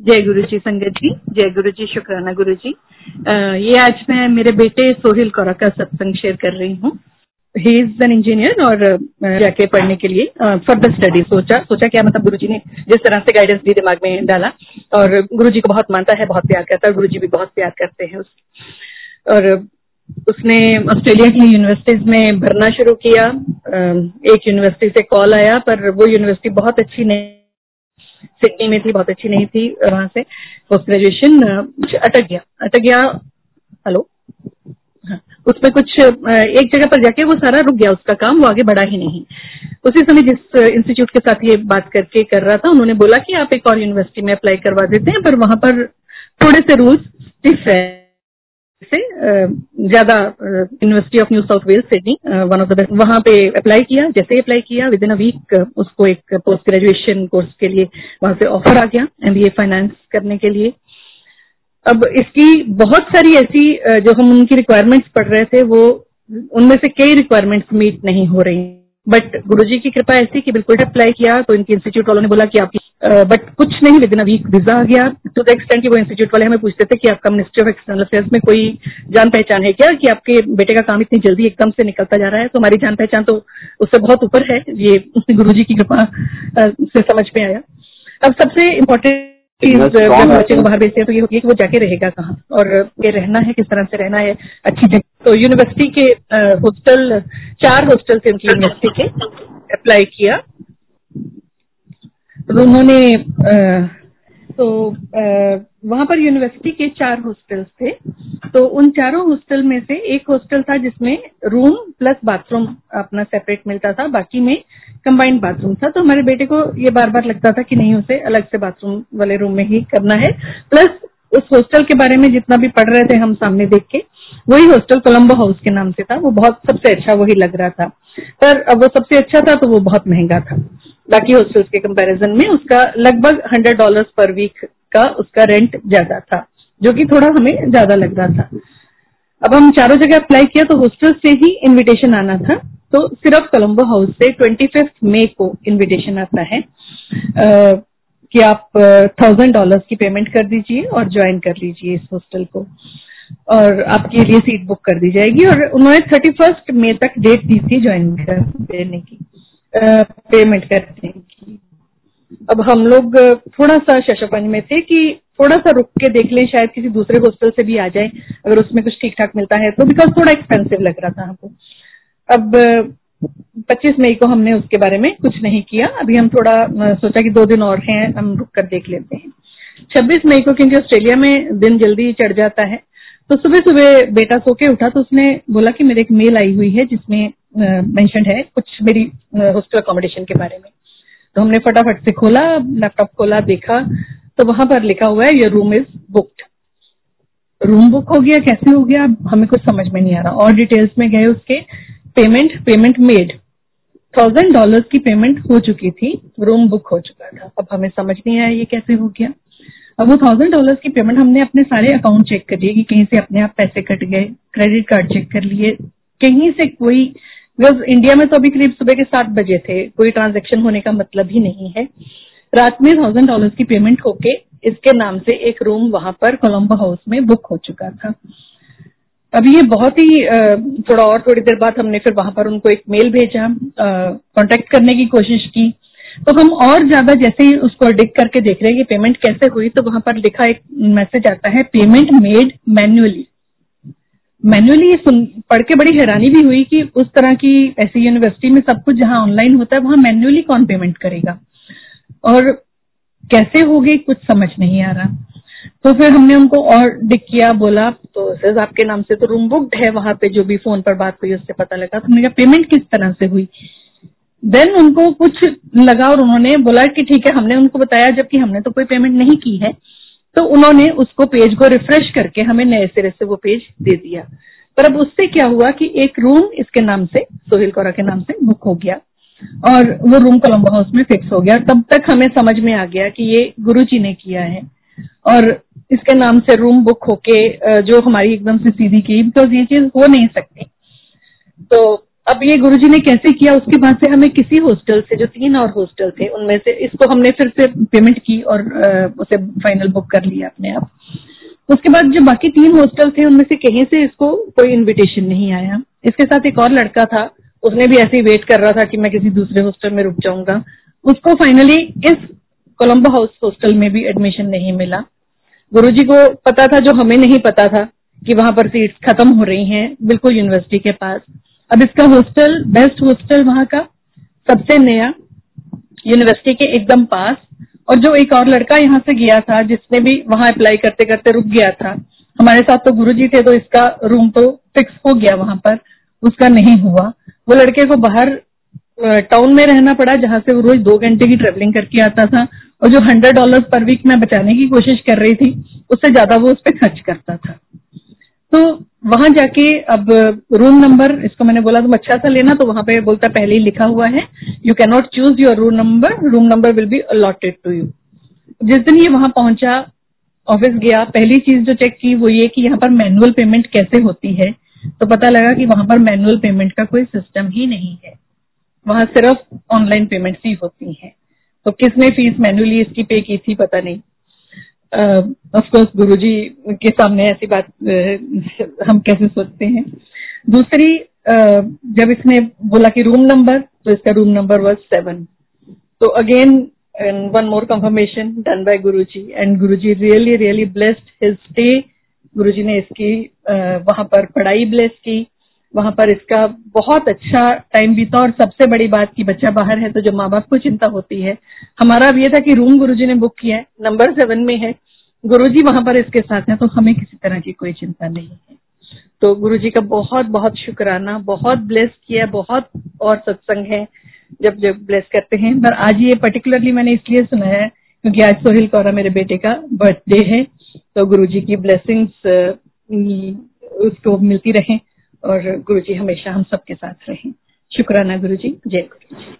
जय गुरु जी संगत जी जय गुरु जी शुक्राना गुरु जी आ, ये आज मैं मेरे बेटे सोहिल कौरा का सत्संग शेयर कर रही हूँ। ही इज़ एन इंजीनियर और जाके पढ़ने के लिए फर्दर स्टडी सोचा सोचा क्या मतलब गुरु जी ने जिस तरह से गाइडेंस दी दिमाग में डाला और गुरु जी को बहुत मानता है बहुत प्यार करता है गुरु जी भी बहुत प्यार करते हैं उसके और उसने ऑस्ट्रेलिया की यूनिवर्सिटीज में भरना शुरू किया। एक यूनिवर्सिटी से कॉल आया पर वो यूनिवर्सिटी बहुत अच्छी नहीं सिडनी में थी बहुत अच्छी नहीं थी वहाँ से पोस्ट ग्रेजुएशन अटक गया अटक गया हेलो हाँ, उसमें कुछ एक जगह पर जाके वो सारा रुक गया उसका काम वो आगे बढ़ा ही नहीं। उसी समय जिस इंस्टीट्यूट के साथ ये बात करके कर रहा था उन्होंने बोला कि आप एक और यूनिवर्सिटी में अप्लाई करवा देते हैं पर वहाँ पर थोड़े से रूल्स स्टिफ है। से ज़्यादा university of New South Wales Sydney one of the best वहाँ पे अप्लाई किया, जैसे ही अप्लाई किया विद इन अ वीक उसको एक पोस्ट ग्रेजुएशन कोर्स के लिए वहाँ से ऑफ़र आ गया एमबीए फाइनेंस करने के लिए। अब इसकी बहुत सारी ऐसी जो हम उनकी रिक्वायरमेंट्स पढ़ रहे थे, वो उनमें से कई रिक्वायरमेंट्स मीट नहीं हो रही। बट गुरुजी की कृपा ऐसी कि बिल्कुल अप्लाई किया तो इनके इंस्टीट्यूट वालों ने बोला कि आपकी बट कुछ नहीं within a week visa आ गया। टू द एक्सटेंट कि वो इंस्टीट्यूट वाले हमें पूछते थे कि आपका मिनिस्ट्री ऑफ़ एक्सटर्नल अफेयर्स में कोई जान पहचान है क्या कि आपके बेटे का काम इतनी जल्दी एकदम से निकलता जा रहा है? तो हमारी जान पहचान तो उससे बहुत ऊपर है। ये गुरु जी की कृपा से समझ में आया। अब सबसे इम्पोर्टेंट चीज़ बच्चे को बाहर भेजते हैं तो ये होती है कि वो जाके रहेगा कहाँ? और ये रहना है किस तरह से रहना है? अच्छी जगह तो यूनिवर्सिटी के हॉस्टल चार हॉस्टल थे उनकी यूनिवर्सिटी के अप्लाई किया। तो उन्होंने तो वहाँ पर यूनिवर्सिटी के चार हॉस्टल्स थे। तो उन चारों हॉस्टल में से एक हॉस्टल था जिसमें रूम प्लस बाथरूम अपना सेपरेट मिलता था, बाकी में कंबाइंड बाथरूम था। तो हमारे बेटे को ये बार बार लगता था कि नहीं, उसे अलग से बाथरूम वाले रूम में ही करना है। प्लस उस हॉस्टल के बारे में जितना भी पढ़ रहे थे हम सामने देख के वही हॉस्टल कोलम्बो हाउस के नाम से था। वो बहुत सबसे अच्छा वही लग रहा था। पर अब वो सबसे अच्छा था तो वो बहुत महँगा था। बाकी हॉस्टल्स के कंपैरिजन में उसका लगभग हंड्रेड डॉलर पर वीक का उसका रेंट ज़्यादा था जो कि थोड़ा हमें ज़्यादा लग रहा था। अब हम चारों जगह अप्लाई किया तो हॉस्टल से ही इनविटेशन आना था। तो सिर्फ़ कोलम्बो हाउस से ट्वेंटी फिफ्थ मे को इनविटेशन आता है। आ, कि आप थाउज़ेंड डॉलर्स की पेमेंट कर दीजिए और ज्वाइन कर लीजिए इस हॉस्टल को। और आपके लिए सीट बुक कर दी जाएगी और उन्होंने थर्टी फ़र्स्ट मे तक डेट दी थी ज्वाइन कर देने की पेमेंट करने की। अब हम लोग थोड़ा सा शशोपन में थे कि थोड़ा सा रुक के देख लें, शायद किसी दूसरे हॉस्टल से भी आ जाए, अगर उसमें कुछ ठीक ठाक मिलता है तो बिकॉज़ थोड़ा एक्सपेंसिव लग रहा था हमको। अब 25 मई को हमने उसके बारे में कुछ नहीं किया। अभी हम थोड़ा सोचा कि दो दिन और हैं, हम रुक कर देख लेते हैं। 26 मई को क्योंकि ऑस्ट्रेलिया में दिन जल्दी चढ़ जाता है तो सुबह सुबह बेटा सो के उठा तो उसने बोला कि मेरे एक मेल आई हुई है जिसमें मेंशन है कुछ मेरी हॉस्टल अकोमोडेशन के बारे में। तो हमने फटाफट से खोला लैपटॉप खोला, देखा तो वहाँ पर लिखा हुआ है your room is booked room book हो गया, कैसे हो गया, हमें कुछ समझ में नहीं आ रहा। और डिटेल्स में गए उसके payment payment made thousand dollar की पेमेंट हो चुकी थी रूम बुक हो चुका था। अब हमें समझ नहीं आया ये कैसे हो गया। अब वो थाउज़ेंड डॉलर की पेमेंट हमने अपने सारे अकाउंट चेक कर लिए कि कहीं से अपने आप पैसे कट गए क्रेडिट कार्ड चेक कर लिए। कहीं से कोई बिकॉज़ इंडिया में तो अभी करीब सुबह के सात बजे थे, कोई ट्रांजेक्शन होने का मतलब ही नहीं है। रात में थाउज़ेंड डॉलर की पेमेंट होके इसके नाम से एक रूम वहाँ पर कोलम्बो हाउस में बुक हो चुका था। अभी ये बहुत ही थोड़ा और थोड़ी देर बाद हमने फिर वहाँ पर उनको एक मेल भेजा कांटेक्ट करने की कोशिश की। तो हम और ज़्यादा जैसे ही उसको डिक करके देख रहे हैं कि पेमेंट कैसे हुई तो वहाँ पर लिखा एक मैसेज आता है पेमेंट मेड मैन्युअली मैन्युअली सुन, पढ़ के बड़ी हैरानी भी हुई कि उस तरह की ऐसी यूनिवर्सिटी में सब कुछ जहाँ ऑनलाइन होता है, वहाँ मैन्युअली कौन पेमेंट करेगा? और कैसे होगी, कुछ समझ नहीं आ रहा। तो फिर हमने उनको और डिक किया, बोला तो सर आपके नाम से तो रूम बुकड है वहाँ पे, जो भी फ़ोन पर बात हुई, उससे पता लगा। तो हमने कहा पेमेंट किस तरह से हुई? देन उनको कुछ लगा और उन्होंने बोला कि ठीक है, हमने उनको बताया जबकि हमने तो कोई पेमेंट नहीं की है। तो उन्होंने उसको पेज को रिफ्रेश करके हमें नए सिरे से वो पेज दे दिया। पर अब उससे क्या हुआ कि एक रूम इसके नाम से सोहिल कौरा के नाम से बुक हो गया। और वो रूम कोलम्बो हाउस में फिक्स हो गया। तब तक हमें समझ में आ गया कि ये गुरु जी ने किया है। और इसके नाम से रूम बुक होके जो हमारी एकदम से सीधी की बिकॉज़ ये चीज़ हो नहीं सकती। तो अब ये गुरुजी ने कैसे किया, उसके बाद से हमें किसी हॉस्टल से, जो तीन और हॉस्टल थे, उनमें से इसको हमने फिर से पेमेंट की और उसे फाइनल बुक कर लिया अपने आप। उसके बाद जो बाकी तीन हॉस्टल थे, उनमें से कहीं से इसको कोई इनविटेशन नहीं आया। इसके साथ एक और लड़का था, उसने भी ऐसे ही वेट कर रहा था कि मैं किसी दूसरे हॉस्टल में रुक जाऊँगा। उसको फाइनली इस कोलंबो हाउस हॉस्टल में भी एडमिशन नहीं मिला। गुरुजी को पता था, जो हमें नहीं पता था, कि वहाँ पर सीट्स खत्म हो रही हैं, बिल्कुल यूनिवर्सिटी के पास। अब इसका हॉस्टल बेस्ट हॉस्टल वहाँ का सबसे नया यूनिवर्सिटी के एकदम पास। और जो एक और लड़का यहाँ से गया था, जिसने भी वहाँ अप्लाई करते करते रुक गया था, हमारे साथ तो गुरु जी थे तो इसका रूम तो फिक्स हो गया वहाँ पर। उसका नहीं हुआ। वो लड़के को बाहर टाउन में रहना पड़ा, जहाँ से वो रोज दो घंटे की ट्रेवलिंग करके आता था। और जो हंड्रेड डॉलर पर वीक मैं बचाने की कोशिश कर रही थी, उससे ज़्यादा वो उस पर खर्च करता था। तो वहाँ जाके अब रूम नंबर इसको मैंने बोला, तुम अच्छा सा लेना तो वहाँ पे बोलता पहले ही लिखा हुआ है। You can not choose your room number room number will be allotted to you जिस दिन ये वहाँ पहुँचा ऑफ़िस गया, पहली चीज़ जो चेक की, वो ये कि यहाँ पर मैनुअल पेमेंट कैसे होती है। तो पता लगा कि वहाँ पर मैनुअल पेमेंट का कोई सिस्टम ही नहीं है। वहाँ सिर्फ़ ऑनलाइन पेमेंट ही होती है। तो किसने फ़ीस मैनुअली इसकी पे की थी, पता नहीं। ऑफकोर्स गुरुजी के सामने ऐसी बात हम कैसे सोचते हैं? दूसरी जब इसने बोला कि रूम नंबर तो इसका रूम नंबर वॉज़ सेवन तो again one more confirmation done by Guruji. And Guruji really really blessed his stay Guruji ने इसकी वहाँ पर पढ़ाई ब्लेस की. वहाँ पर इसका बहुत अच्छा टाइम बीता और सबसे बड़ी बात की बच्चा बाहर है तो जो माँ बाप को चिंता होती है, हमारा अब ये था कि रूम गुरुजी ने बुक किया है, नंबर सेवन में है, गुरुजी वहाँ पर इसके साथ है तो हमें किसी तरह की कोई चिंता नहीं है। तो गुरुजी का बहुत बहुत शुक्राना, बहुत ब्लेस किया, बहुत और सत्संग है, जब जब ब्लेस करते हैं। पर आज ये पर्टिकुलरली मैंने इसलिए सुना है, क्योंकि आज सोहिल कौरा मेरे बेटे का बर्थडे है तो गुरुजी की ब्लेसिंग्स उसको मिलती रहे। और गुरु जी हमेशा हम सबके साथ रहें। शुक्राना गुरु जी जय गुरु